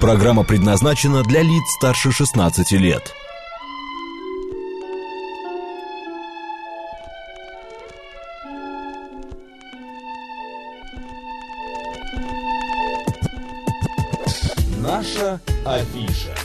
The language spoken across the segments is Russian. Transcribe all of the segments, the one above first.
Программа предназначена для лиц старше 16 лет. Наша афиша.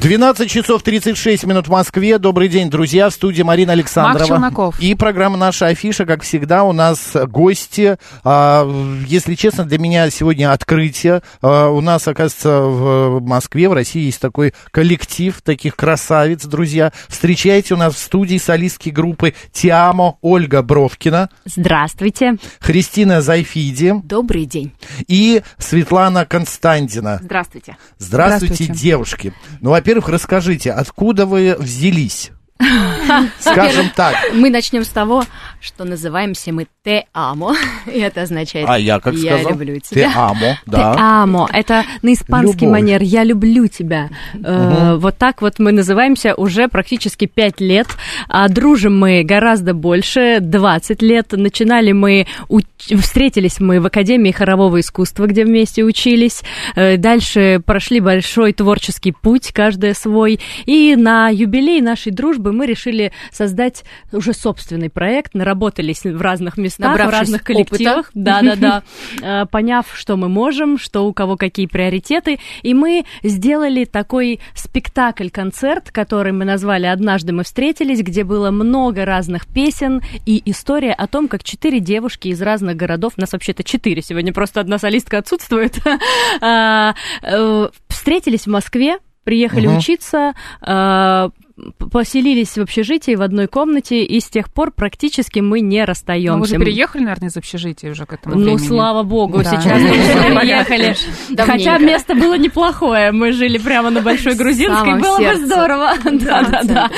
12 часов 36 минут в Москве. Добрый день, друзья. В студии Марина Александрова. Марк Челноков. И программа «Наша афиша», как всегда, у нас гости. А, если честно, для меня сегодня открытие. А, у нас, оказывается, в Москве, в России есть такой коллектив таких красавиц, друзья. Встречайте у нас в студии солистки группы «Тиамо» Ольга Бровкина, Здравствуйте. Христина Зайфиди Добрый день. и Светлана Константина. Здравствуйте. Здравствуйте, Здравствуйте. девушки. Ну, во-первых, расскажите, откуда вы взялись? Скажем так. Мы начнем с того, что называемся мы «те амо», и это означает А я как «я сказал? люблю Те тебя». амо, Те да. амо. Это на испанский Любовь. манер. Я люблю тебя. Э, Вот так вот мы называемся уже практически пять лет. А дружим мы гораздо больше, 20 лет. Начинали мы, уч- встретились мы в Академии хорового искусства, где вместе учились. Э, Дальше прошли большой творческий путь, каждый свой. И на юбилей нашей дружбы мы решили создать уже собственный проект. Наработались в разных местах, в разных коллективах. Да, да, да. Э, Поняв, что мы можем, что у кого какие приоритеты. И мы сделали такой спектакль-концерт, который мы назвали «Однажды мы встретились», где было много разных песен и история о том, как четыре девушки из разных городов, нас вообще-то четыре, сегодня просто одна солистка отсутствует, а, э, встретились в Москве, приехали Мгм. учиться, а, поселились в общежитии в одной комнате, и с тех пор практически мы не расстаемся. Ну, вы же переехали, наверное, из общежития уже к этому Ну, времени. слава богу, Да. сейчас мы уже переехали. Хотя место было неплохое. Мы жили прямо на Большой Грузинской. Было бы здорово. Да, да, самом да.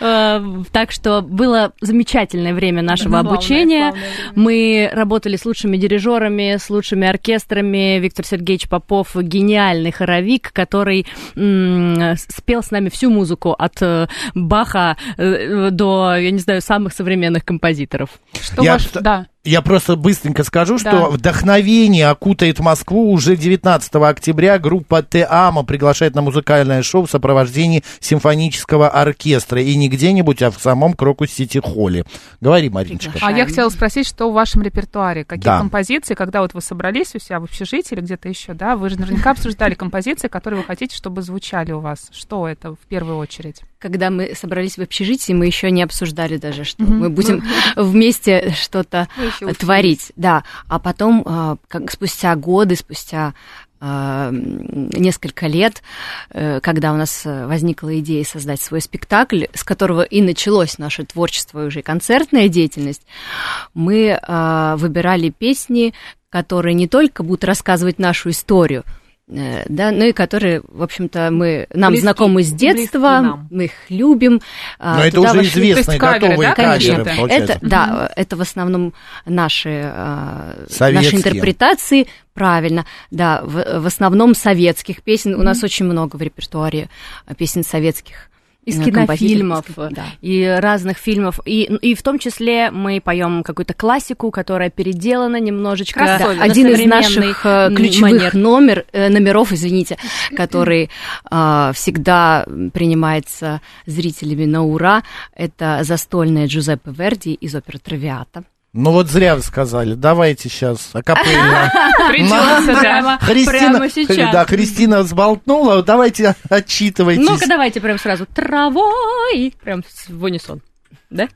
Э, Так что было замечательное время нашего обучения. Мы работали с лучшими дирижерами, с лучшими оркестрами. Виктор Сергеевич Попов гениальный хоровик, который спел с нами всю музыку от э, Баха э, до, я не знаю, самых современных композиторов. Что Я ваш... Да. Я просто быстренько скажу, что Да. вдохновение окутает Москву уже 19 октября. Группа Теамо приглашает на музыкальное шоу в сопровождении симфонического оркестра. И не где-нибудь, а в самом Крокус Сити Холле. Говори, Мариночка. А я хотела спросить, что в вашем репертуаре? Какие Да. композиции, когда вот вы собрались у себя в общежитии или где-то еще, да, вы же наверняка обсуждали композиции, которые вы хотите, чтобы звучали у вас. Что это в первую очередь? Когда мы собрались в общежитии, мы еще не обсуждали даже, что Мгм. мы будем вместе что-то еще творить. Да. А потом, а, как спустя годы, спустя а, несколько лет, э, когда у нас э, возникла идея создать свой спектакль, с которого и началось наше творчество и уже концертная деятельность, мы а, выбирали песни, которые не только будут рассказывать нашу историю, да, но и которые, в общем-то, мы нам Близки- знакомы с детства, мы их любим. а, Но это уже вошли- известные, каверы, готовые да, каверы, какие-то? получается. Это, да, это в основном наши, а, Советские. наши интерпретации, правильно, да, в, в основном советских песен. У нас очень много в репертуаре а, песен советских. Из э, кинофильмов. Да. и разных фильмов. И, и в том числе мы поем какую-то классику, которая переделана немножечко. На Один из наших э, ключевых манер. номер, э, номеров, извините, который а, всегда принимается зрителями на ура, это застольная Джузеппе Верди из оперы «Травиата». Ну вот зря вы сказали. Давайте сейчас акапельно. Придется, да. Прямо, Христина, прямо сейчас. да, Христина взболтнула. Давайте отчитывайтесь. Ну-ка, давайте прям сразу. Травой. Прям в унисон. Да?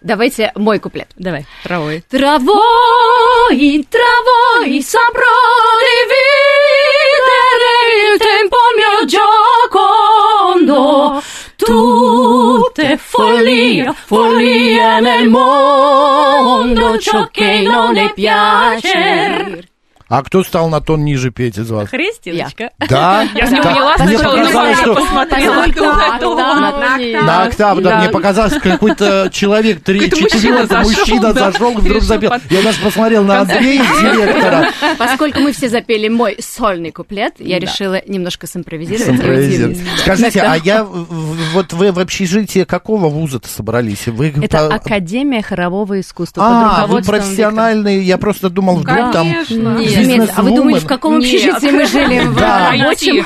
Давайте мой куплет. Давай, травой. Travoi, saprò dividere il tempo mio giocondo. Tutte follia, follia nel mondo, ciò che non le piace. А кто стал на тон ниже петь из вас? Христиночка. Да? Я не поняла Мне сначала, показалось, что октаву На не- октаву. да, мне показалось, какой-то человек, четвертый мужчина зашел, вдруг запел. Я даже посмотрел на Андрея, директора. Поскольку мы все запели мой сольный куплет, я решила немножко симпровизировать. Скажите, а я, вот вы в общежитии какого вуза-то собрались? Вы Это по- Академия хорового искусства. А, вы руководством профессиональный, я просто думал, вдруг там... Нет. Бизнес-вумен. а вы думаете, в каком общежитии мы жили? В Да. рабочем?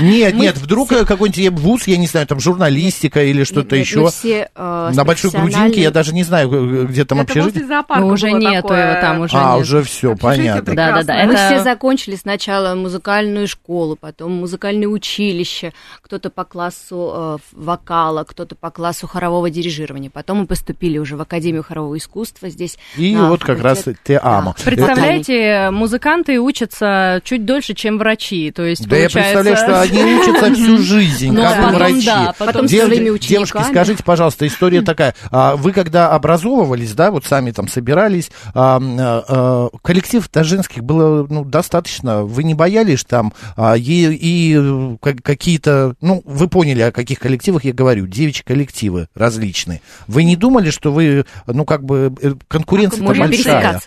Нет, нет, вдруг э, какой-нибудь вуз, я не знаю, там журналистика или что-то еще. э, На Большой Грудинке я даже не знаю, э, где там общежитие. Ну, уже нету такое. его там, уже А, уже все, понятно. Да, да, да. Мы все закончили сначала музыкальную школу, потом музыкальное училище, кто-то по классу вокала, кто-то по классу хорового дирижирования. Потом мы поступили уже в Академию хорового искусства здесь. И вот как раз факультет. Теамо. Да. Музыканты учатся чуть дольше, чем врачи. То есть, Да я получается- представляю, что они учатся всю жизнь, Ну, как врачи. да, потом с Дев- своими Девушки, скажите, пожалуйста, история такая. А Вы когда образовывались, да, вот сами там собирались, а, а, коллектив-то женских было ну, достаточно. Вы не боялись там а, и, и, э, как- какие-то, ну, вы поняли, о каких коллективах я говорю, девичьи коллективы различные. Вы не думали, что вы, ну, как бы, э, конкуренция большая?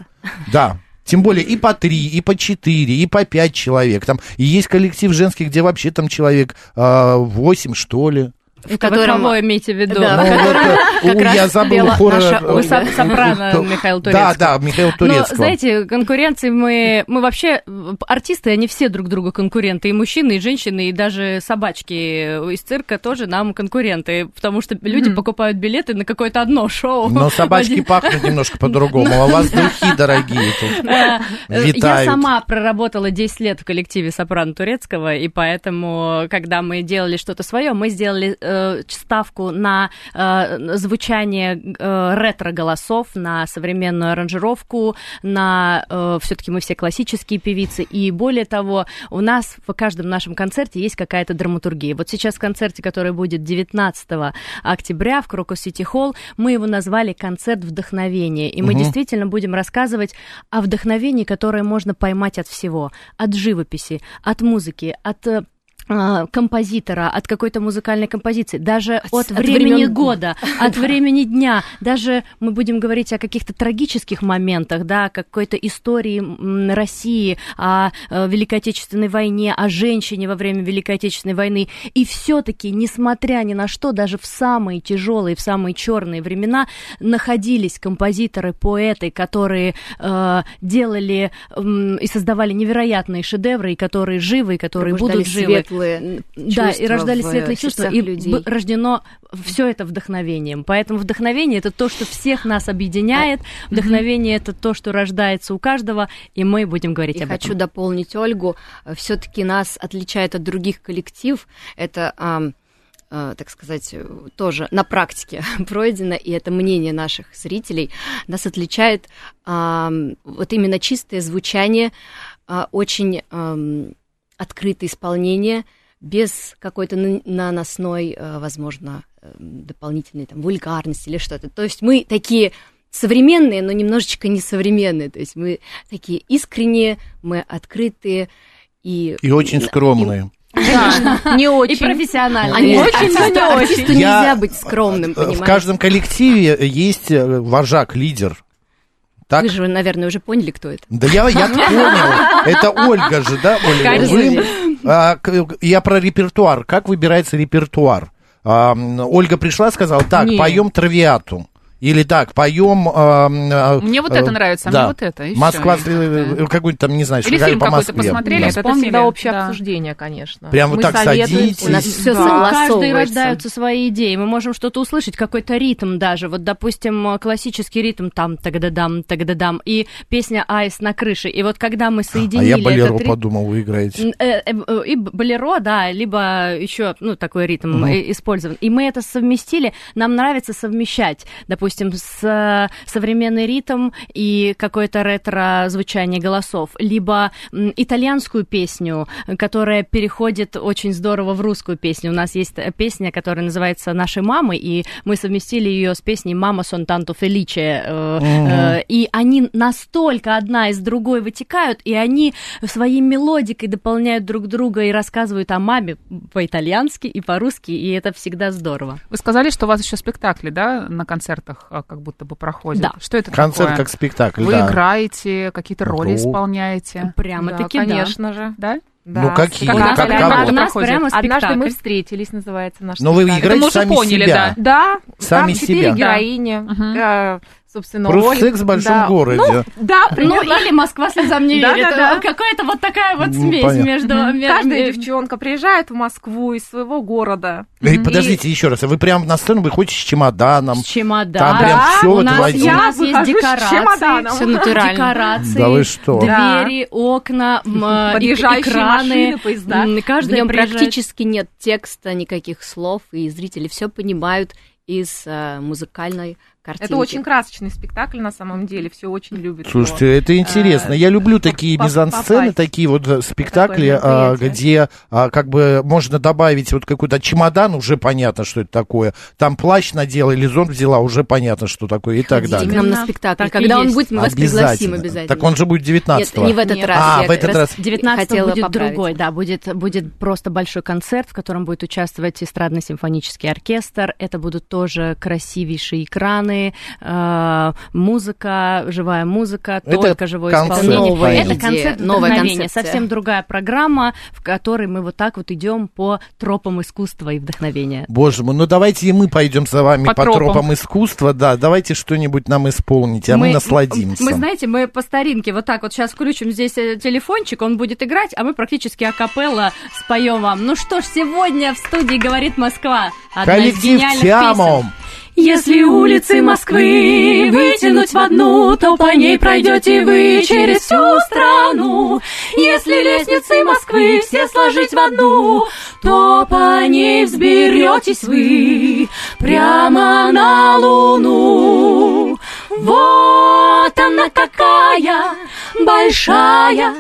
Да. Тем более и по три, и по четыре, и по пять человек. Там, и есть коллектив женский, где вообще там человек а, восемь, что ли. В котором... вы кого имеете в виду? Да, Ну, в котором э, как у- раз я забыл хора, наша э, Ольга. сап- сопрано То- Михаил Турецкий. Да, да, Михаил Но, Турецкого. знаете, конкуренции мы, мы вообще, э, артисты, они все друг другу конкуренты, и мужчины, и женщины, и даже собачки из цирка тоже нам конкуренты, потому что люди Мгм. покупают билеты на какое-то одно шоу. Но собачки Один- пахнут немножко по-другому, а у вас духи дорогие тут. Э, э, Я сама проработала 10 лет в коллективе Сопрано Турецкого, и поэтому, когда мы делали что-то свое, мы сделали э, ставку на э, звучание э, ретро-голосов, на современную аранжировку, на все-таки мы все классические певицы, и более того, у нас в каждом нашем концерте есть какая-то драматургия. Вот сейчас в концерте, который будет 19 октября в Крокус Сити Холл, мы его назвали «Концерт вдохновения», и мы Мгм. действительно будем рассказывать о вдохновении, которое можно поймать от всего, от живописи, от музыки, от э, композитора, от какой-то музыкальной композиции, даже от, от времени времен года, от времени дня, даже мы будем говорить о каких-то трагических моментах, да, какой-то истории России, о э, Великой Отечественной войне, о женщине во время Великой Отечественной войны. И все-таки, несмотря ни на что, даже в самые тяжелые, в самые черные времена находились композиторы, поэты, которые э, делали м, и создавали невероятные шедевры, и которые живы, и которые будут живы. Светлые Да, и чувства рождались светлые чувства, и людей. рождено все это вдохновением. Поэтому вдохновение это то, что всех нас объединяет. Вдохновение это то, что рождается у каждого, и мы будем говорить И об хочу этом. дополнить Ольгу. Все-таки нас отличает от других коллектив. Это, э, так сказать, э, тоже на практике пройдено, и это мнение наших зрителей. Нас отличает ам, вот именно чистое звучание, а, очень ам, открытое исполнение, без какой-то на- наносной, э, возможно, э, дополнительной там, вульгарности или что-то. То есть мы такие современные, но немножечко несовременные. То есть мы такие искренние, мы открытые и... И очень скромные. Да, не И очень. профессионально. Они Очень, артисту, но не артисту очень. нельзя Я- быть скромным, понимаете? В каждом коллективе есть э, вожак, лидер. Так? Вы же, наверное, уже поняли, кто это. Да я, я понял. Это Ольга же, да, Ольга? Вы, а, я про репертуар. Как выбирается репертуар? А, Ольга пришла, сказала, так, Не. поем травиату. Или так, поем... а, м, а, Мне вот э, это нравится, а да. мне вот это. и Москва, э, Да. какой-нибудь там, не знаю, Или фильм по какой-то Москве. посмотрели, Да. это Это всегда общее да. обсуждение, конечно. Прям вот так садитесь. У нас все Да. Каждый рождаются свои идеи. Мы можем что-то услышать, какой-то ритм даже. Вот, допустим, классический ритм там тагда-дам, тагда-дам, и песня «Аист на крыше». И вот когда мы А соединили я болеро этот подумал, вы играете. Э, э, э, И болеро, да, либо еще, ну, такой ритм э, использован. И мы это совместили. Нам нравится совмещать. Допустим, допустим, с э, современный ритм и какое-то ретро-звучание голосов, либо итальянскую песню, которая переходит очень здорово в русскую песню. У нас есть э, песня, которая называется «Наши мамы», и мы совместили ее с песней «Мама сон танто феличе». э, И они настолько одна из другой вытекают, и они своей мелодикой дополняют друг друга и рассказывают о маме по-итальянски и по-русски, и это всегда здорово. Вы сказали, что у вас еще спектакли, да, на концертах а, как будто бы проходят. Да. Что это Концерт такое? как спектакль, Вы да. играете, какие-то роли Ну. исполняете. Прямо-таки да. конечно же. Да? Да. Ну, какие? Как нас, Как прямо, у нас проходит? прямо Однажды мы встретились, называется наш Но вы спектакль. играете мы уже сами поняли, себя. Да, Сами там четыре героини, Мгм. э, собственно, Просто роли. секс в большом Да. городе. Ну, да, Ну, или Москва слезам не Да, верит. да, да. Какая-то вот такая вот Ну, смесь понятно. между... Каждая ме- девчонка приезжает в Москву из своего города. Эй, Мгм. подождите, еще раз. Вы прямо на сцену выходите с чемоданом. С чемоданом. Там прям Да, все у вот нас, в один- у нас Я есть декорации. Всё натурально. Декорации. Да вы что? Двери, окна, э, экраны. поезда. М, В Каждая нем приезжает- практически нет текста, никаких слов, и зрители все понимают из э, музыкальной картинки. Это очень красочный спектакль на самом деле, все очень любят Слушайте, его. это интересно. э, Я люблю такие мизансцены, такие вот э, спектакли, а, где а, как бы можно добавить вот какой-то чемодан, уже понятно, что это такое. Там плащ надела или зонт взяла, уже понятно, что такое и так к далее. нам на спектакль. Когда он будет, мы вас пригласим обязательно. Так он же будет 19 Нет, не в этот раз. А, в этот раз. 19 хотела будет другой, да, будет, будет просто большой концерт, в котором будет участвовать эстрадный симфонический оркестр. Это будут тоже красивейшие экраны, э, музыка, живая музыка, Это только живое концерт, исполнение. Новая Это концерт новая вдохновения, концепция. совсем другая программа, в которой мы вот так вот идем по тропам искусства и вдохновения. Боже мой, ну давайте и мы пойдем за вами по, По тропам. тропам. искусства, да, давайте что-нибудь нам исполните, а мы, насладимся. Мы, знаете, мы по старинке вот так вот сейчас включим здесь э, телефончик, он будет играть, а мы практически акапелла споем вам. Ну что ж, сегодня в студии говорит Москва. Одна из Коллектив гениальных Тиамо. песен. Если улицы Москвы вытянуть в одну, то по ней пройдете вы через всю страну. Если лестницы Москвы все сложить в одну, то по ней взберетесь вы прямо на Луну. Вот она какая большая,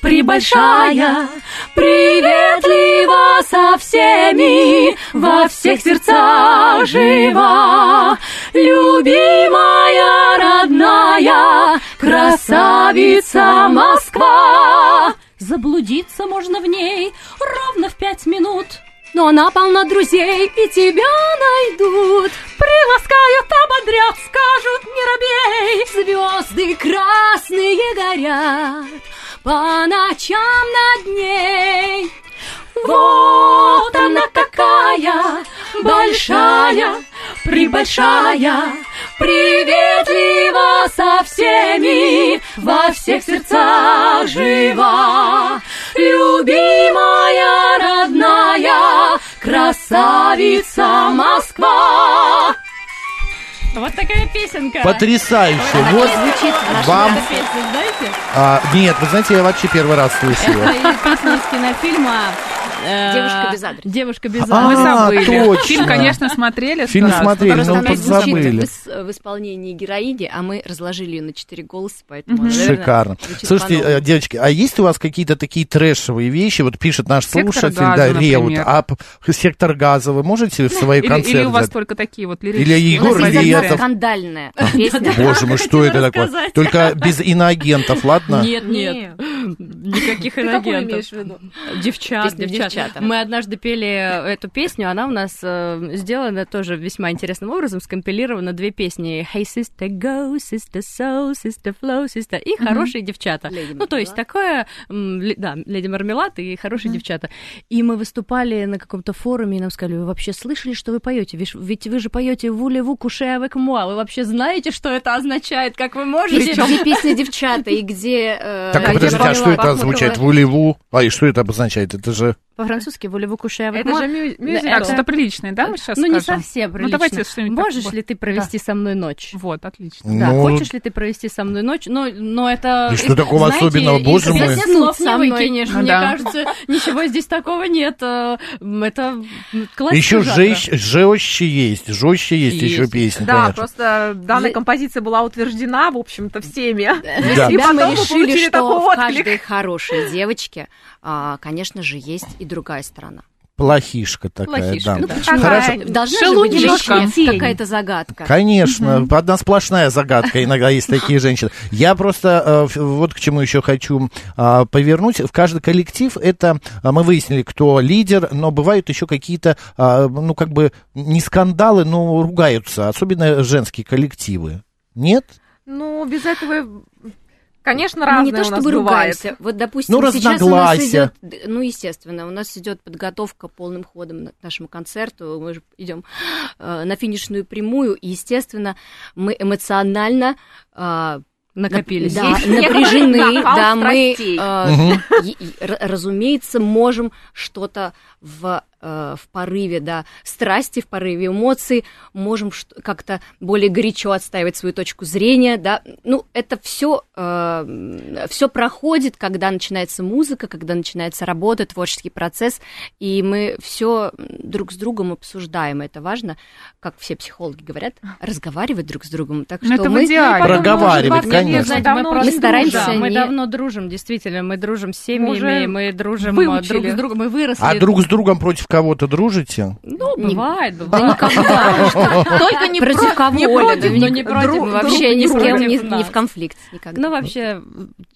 прибольшая, приветлива со всеми, во всех сердцах жива. Любимая, родная, красавица Москва. Заблудиться можно в ней ровно в пять минут. Но она полна друзей, и тебя найдут. Приласкают, ободрят, скажут, не робей. Звезды красные горят по ночам над ней. Вот она какая большая, прибольшая, приветлива со всеми, во всех сердцах жива. Любимая, родная, красавица Москва. Вот такая песенка. Потрясающе. Вот звучит наша вам... Эту песню знаете? а, нет, вы знаете, я вообще первый раз слышу. Это песня из кинофильма «Девушка без адреса». Девушка без А, Мы адреса. забыли. точно. Фильм, конечно, смотрели. Фильм смотрели, Просто но она звучит подзабыли. в, ис- в исполнении героини, а мы разложили ее на четыре голоса, поэтому, Шикарно. Слушайте, э, девочки, а есть у вас какие-то такие трэшевые вещи? Вот пишет наш слушатель, да, Реут, а сектор газа вы можете в свои Или, концерты? или у вас только такие вот Или лирические? Нас Егор одна Летов. скандальная песня. Боже мой, что это такое? Только без иноагентов, ладно? Нет, нет, никаких Ты какую иногентов. имеешь в виду? Девчат, девчат. Девчатам. Мы однажды пели эту песню, она у нас э, сделана тоже весьма интересным образом, скомпилирована две песни Hey Sister Go, Sister So, Sister Flow, Sister и Хорошие девчата. Леди Ну, то есть такое, да, Леди Мармелад и Хорошие девчата. И мы выступали на каком-то форуме, и нам сказали, вы вообще слышали, что вы поете? Ведь вы же поете «Вулеву куше avec moi». Вы вообще знаете, что это означает? Как вы можете? Где песня девчата и где... э, Так, подождите, а что это означает? Вулеву? А, и что это обозначает? Это же... по-французски «Voulez-vous coucher avec Это moi?» же мю- Это- мюзикл. Так, что-то приличное, да, мы сейчас Ну, не совсем Ну, прилично. давайте что-нибудь Можешь ли ты провести со мной ночь? Вот, отлично. Да, Ну, хочешь ли ты провести со мной ночь? Но, но это... И что такого особенного, боже мой? слов не выкинешь. Ну Мне да. кажется, ничего здесь такого нет. Э, Это классика Еще жестче есть, жестче есть, еще песни, Да, просто данная композиция была утверждена, в общем-то, всеми. Да. И себя мы потом мы решили, что в каждой хорошей девочке, а, конечно же, есть и другая сторона. Плохишка такая, Плохишка, да. да. Ну почему? Хорошо. Должна же быть жизни какая-то загадка. Конечно, одна сплошная загадка. Иногда есть такие женщины. Я просто э, вот к чему еще хочу а, повернуть. В каждый коллектив это а, мы выяснили, кто лидер, но бывают еще какие-то, а, ну как бы не скандалы, но ругаются, особенно женские коллективы. Нет? Ну, без этого, конечно, Ну, разное не то чтобы ругаемся. Вот, допустим, Ну, сейчас у нас идет, ну, естественно, у нас идет подготовка полным ходом к нашему концерту. Мы же идем э, на финишную прямую, и, естественно, мы эмоционально э, Накопились. Да, напряжены, да, мы, э, и- и, р- разумеется, можем что-то в, э, в порыве, да, страсти, в порыве эмоций, можем как-то более горячо отстаивать свою точку зрения, да, ну, это все, все проходит, когда начинается музыка, когда начинается работа, творческий процесс, и мы все друг с другом обсуждаем, это важно, как все психологи говорят, разговаривать друг с другом, так Ну, что это мы... Проговаривать, конечно. знаете, Давно мы, Мы стараемся дружим. мы не- давно дружим, действительно, мы дружим с семьями, уже мы дружим выучили. друг с другом, мы выросли. А друг с другом против кого-то дружите? Ну, Не- бывает, Да бывает. никогда. Только не против про- кого, не против, но не против вообще ни с кем не, в конфликт никогда. Ну, вообще,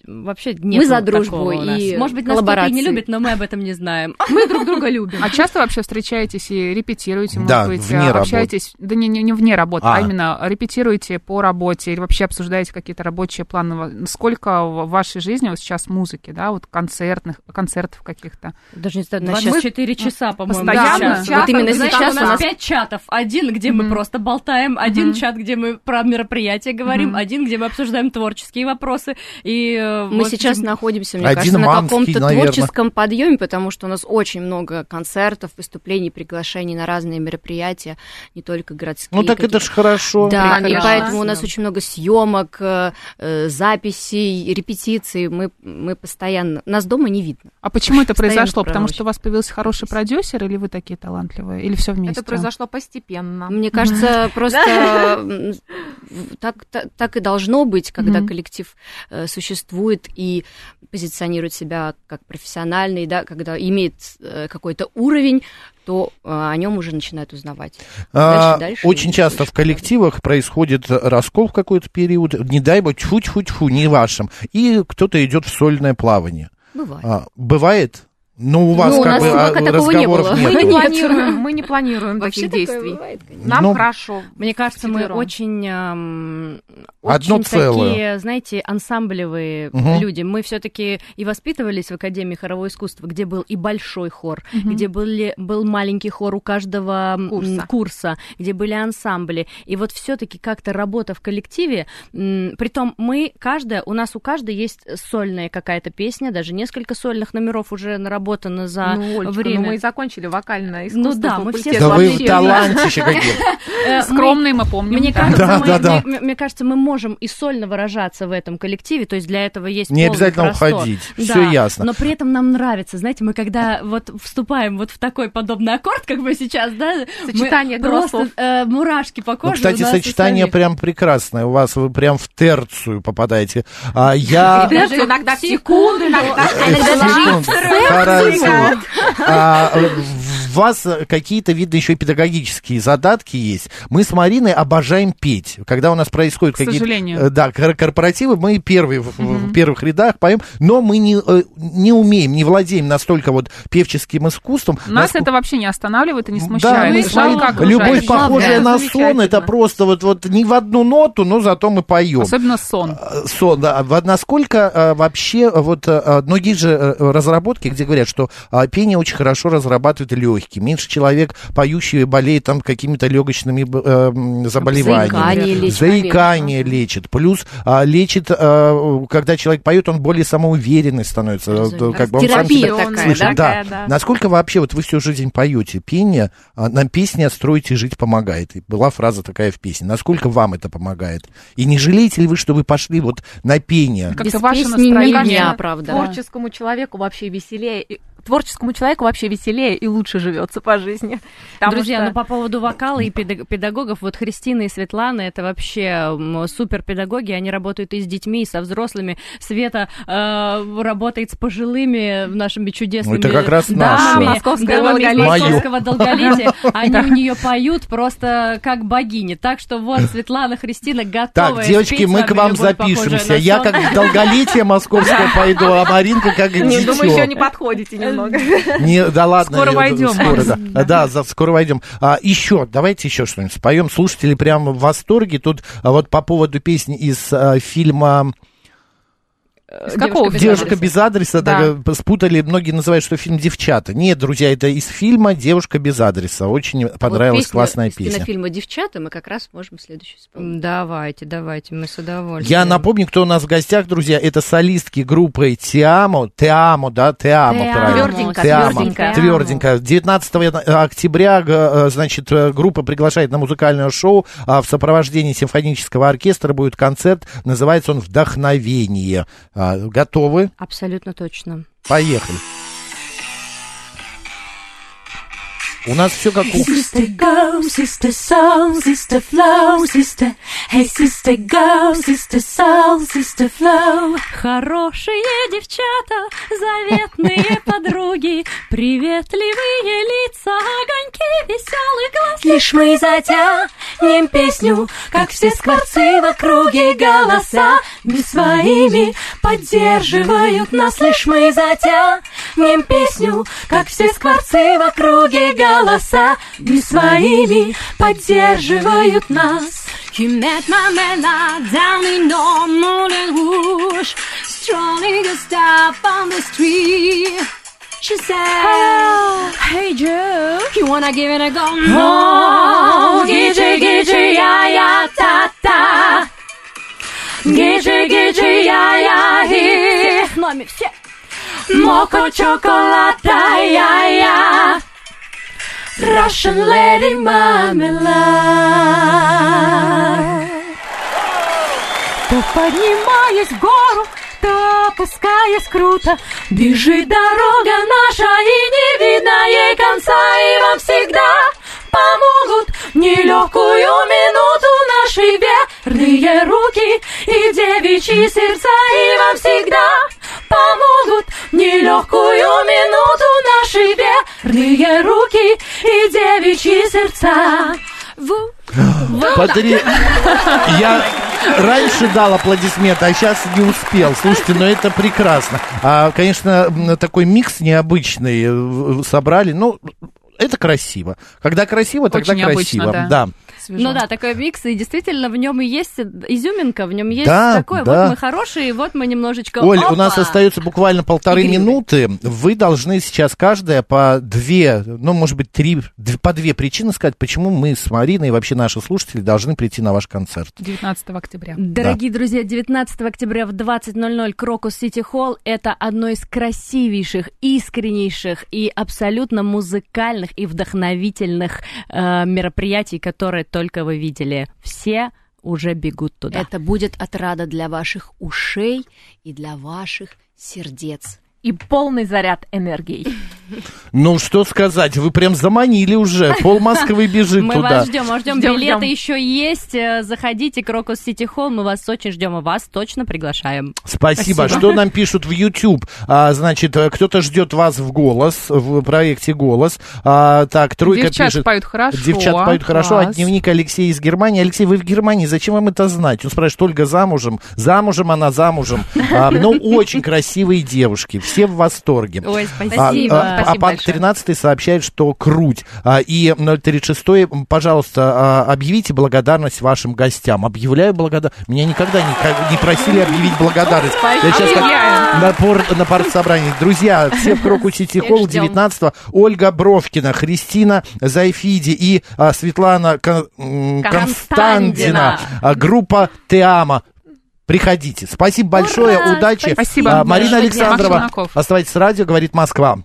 вообще нет Мы за дружбу и Может быть, нас кто-то и не любит, но мы об этом не знаем. Мы друг друга любим. А часто вообще встречаетесь и репетируете, может Да, быть, вне а, работы. общаетесь, да не, не, не вне работы, а. А. именно репетируете по работе или вообще обсуждаете какие-то рабочие планы? Сколько в вашей жизни вот сейчас музыки, да, вот концертных, концертов каких-то? Даже не знаю, Сейчас 24 часа, по-моему, постоянно? сейчас. Вот Чатов, именно знаете, сейчас у нас нас- пять чатов. Один, где мы Мгм. просто болтаем, один Мгм. чат, где мы про мероприятия говорим, Мгм. один, где мы обсуждаем творческие вопросы. И э, Мы вот сейчас этим- находимся, мне Один кажется, на каком-то творческом подъеме, потому что у нас очень много концертов, выступлений, приглашений на разные мероприятия, не только городские. Ну так это какие-то. ж хорошо. Да, и Прекрасно. поэтому у нас очень много съемок, э, э, записей, репетиций. Мы, мы постоянно... Нас дома не видно. А почему это произошло? Потому что у вас появился хороший продюсер, или вы такие талантливые, или все вместе? Это произошло постепенно. Мне кажется, просто так, так, так и должно быть, когда коллектив э, существует и позиционирует себя как профессиональный, да, когда имеет э, какой-то уровень, то э, о нем уже начинают узнавать. А, Дальше, дальше Очень часто в слушать. коллективах происходит раскол в какой-то период, не дай бог, тьфу-тьфу-тьфу, не вашим, и кто-то идет в сольное плавание. Бывает. А, бывает? Ну, у вас Ну, у как нас бы а, пока такого не разговоров было. Мы нет. не планируем, мы не планируем Вообще таких такое действий. бывает. Нам Ну, хорошо. Мне кажется, мы очень, эм, Одно очень целое. такие, знаете, ансамблевые Мгм. люди. Мы все-таки и воспитывались в Академии хорового искусства, где был и большой хор, Мгм. где были, был маленький хор у каждого Курса. курса, где были ансамбли. И вот все-таки как-то работа в коллективе, м, притом мы, каждая, у нас у каждой есть сольная какая-то песня, даже несколько сольных номеров уже наработано за ну, Олечка, время. ну мы и закончили вокальное Ну искусство. да, мы все Да вы вообще. талантище какие. Э, Скромные мы помним. Мне кажется, Да, мы, да, да. мне- мне кажется, мы можем и сольно выражаться в этом коллективе, то есть для этого есть Не обязательно простор. уходить, Да, все ясно. Но при этом нам нравится, знаете, мы когда вот вступаем вот в такой подобный аккорд, как мы сейчас, да, Сочетание мы просто э, мурашки по коже. Ну, кстати, сочетание прям прекрасное. У вас вы прям в терцию попадаете. А я... Иногда в секунду, иногда Секунду. Хорошо. А, в вас какие-то, видно, еще и педагогические задатки есть. Мы с Мариной обожаем петь. Когда у нас происходят какие-то... э, Да, кор- корпоративы, мы первые в, в- в первых рядах поем, но мы не, э, не умеем, не владеем настолько вот певческим искусством. Нас насколько- это вообще не останавливает и не Да, смущает. мы вами- как любовь, похожая Да, на сон, это просто вот, вот не в одну ноту, но зато мы поем. Особенно сон. Э, Сон, да. Вот насколько э, вообще, э, вот э, многие же э, разработки, где говорят, что э, пение очень хорошо разрабатывает легкие, легкие, меньше человек поющий болеет там какими-то легочными э, заболеваниями. Заикание лечит, Заикание лечит. Плюс а, лечит, а, когда человек поет, он более самоуверенный становится. Э, Как бы он сам себя- такая, Слушай, да? да. Да. Насколько вообще, вот вы всю жизнь поете пение, а, нам песня «Строить и жить помогает». И была фраза такая в песне. Насколько вам это помогает? И не жалеете ли вы, что вы пошли вот на пение? Как-то ваше настроение. дня, правда. Творческому человеку вообще веселее. и- Творческому человеку вообще веселее и лучше живется по жизни. Друзья, что- ну по поводу вокала и педаг- педагогов, вот Христина и Светлана, это вообще супер педагоги, они работают и с детьми, и со взрослыми. Света э, работает с пожилыми нашими чудесными Ну, это как раз из долголетие. московского долголетия. Они у нее поют просто как богини. Так что вот Светлана, Христина готовы Так, девочки, мы к вам запишемся. Я как долголетие московское пойду, а Маринка как Не, думаю, еще не подходите немного. Не, да ладно. Скоро войдем, Скоро, Макс. да. Да, за- скоро войдем. А, еще, давайте еще что-нибудь споем. Слушатели прямо в восторге. Тут а, вот по поводу песни из а, фильма Из какого без «Девушка адреса». без адреса». Да. э, спутали, многие называют, что фильм «Девчата». Нет, друзья, это из фильма «Девушка без адреса». Очень понравилась классная песня. фильма «Девчата» мы как раз можем следующую вспомнить. Давайте, давайте, мы с удовольствием. Я напомню, кто у нас в гостях, друзья. Это солистки группы Тиамо. Теамо, да? Теамо, Теамо. правильно. Тверденько, Теамо. тверденько. Тверденько. 19 октября, г- э, значит, э, группа приглашает на музыкальное шоу. а В сопровождении симфонического оркестра будет концерт. Называется он «Вдохновение». А, Готовы? Абсолютно точно. Поехали. У нас все как у... Sister go, sister soul, sister flow, sister. Hey, sister go, sister soul, sister flow. Хорошие девчата, заветные подруги, приветливые лица, огоньки, веселый глаз. Лишь мы затянем песню, как все скворцы в округе голоса без своими поддерживают нас. Лишь мы затянем песню, как все скворцы в округе голоса без своими поддерживают нас. You met my man down in the Moulin Rouge, strolling a stop on the street. She said, Hey Joe, you wanna give it a go? Oh, гиджи, гиджи, я-я, та-та. Гиджи, гиджи, я-я, хи. С нами все. Моко чоколада, я-я. Russian lady marmalade. То поднимаясь в гору, то опускаясь круто, Бежит дорога наша, и не видно ей конца, И вам всегда помогут в нелегкую минуту наши верные руки и девичьи сердца, И Подри- Я раньше дал аплодисменты, а сейчас не успел. Слушайте, ну это прекрасно. А, конечно, такой микс необычный э, собрали. Ну, это красиво. Когда красиво, тогда Очень красиво. да. Свежо. Ну да, такой микс, и действительно в нем и есть изюминка, в нем есть Да, такое. да. Вот мы хорошие, вот мы немножечко. Оль, опа. у нас остается буквально полторы Игривый. минуты. Вы должны сейчас каждая по две, ну, может быть, три, по две причины сказать, почему мы с Мариной и вообще наши слушатели должны прийти на ваш концерт. 19 октября. Дорогие друзья, 19 октября в 20.00 Крокус Сити Холл – это одно из красивейших, искреннейших и абсолютно музыкальных и вдохновительных э, мероприятий, которые только вы видели. Все уже бегут туда. Это будет отрада для ваших ушей и для ваших сердец. И полный заряд энергии. Ну, что сказать, вы прям заманили уже. Пол Москвы бежит Мы туда. вас ждем, мы ждем. Ждем, Билеты ждем. еще есть. Э, Заходите, Крокус Сити Холл, мы вас очень ждем, и вас точно приглашаем. Спасибо. Спасибо. Что нам пишут в YouTube? А, значит, э, кто-то ждет вас в голос, в проекте голос. А, так, тройка Девчата пишет. поют хорошо. Девчата поют хорошо, а Класс. дневник Алексея из Германии. Алексей, вы в Германии, зачем вам это знать? Он спрашивает, Ольга замужем? Замужем она, замужем. А, ну, очень красивые девушки, все в восторге. Ой, А, спасибо. а, а, а Спасибо большое. 13 сообщает, что круть. А, И 036, м, пожалуйста, а, объявите благодарность вашим гостям. Объявляю благодарность. Меня никогда не, не просили объявить благодарность. Я сейчас как на, пор, на партсобрании. Друзья, все в Холл ждем. 19 Ольга Бровкина, Христина Зайфиди и а, Светлана Кон- м, Константина. А, группа Теама. Приходите. Спасибо большое, удачи. Спасибо. А, Марина. Александрова. Оставайтесь с радио, говорит Москва.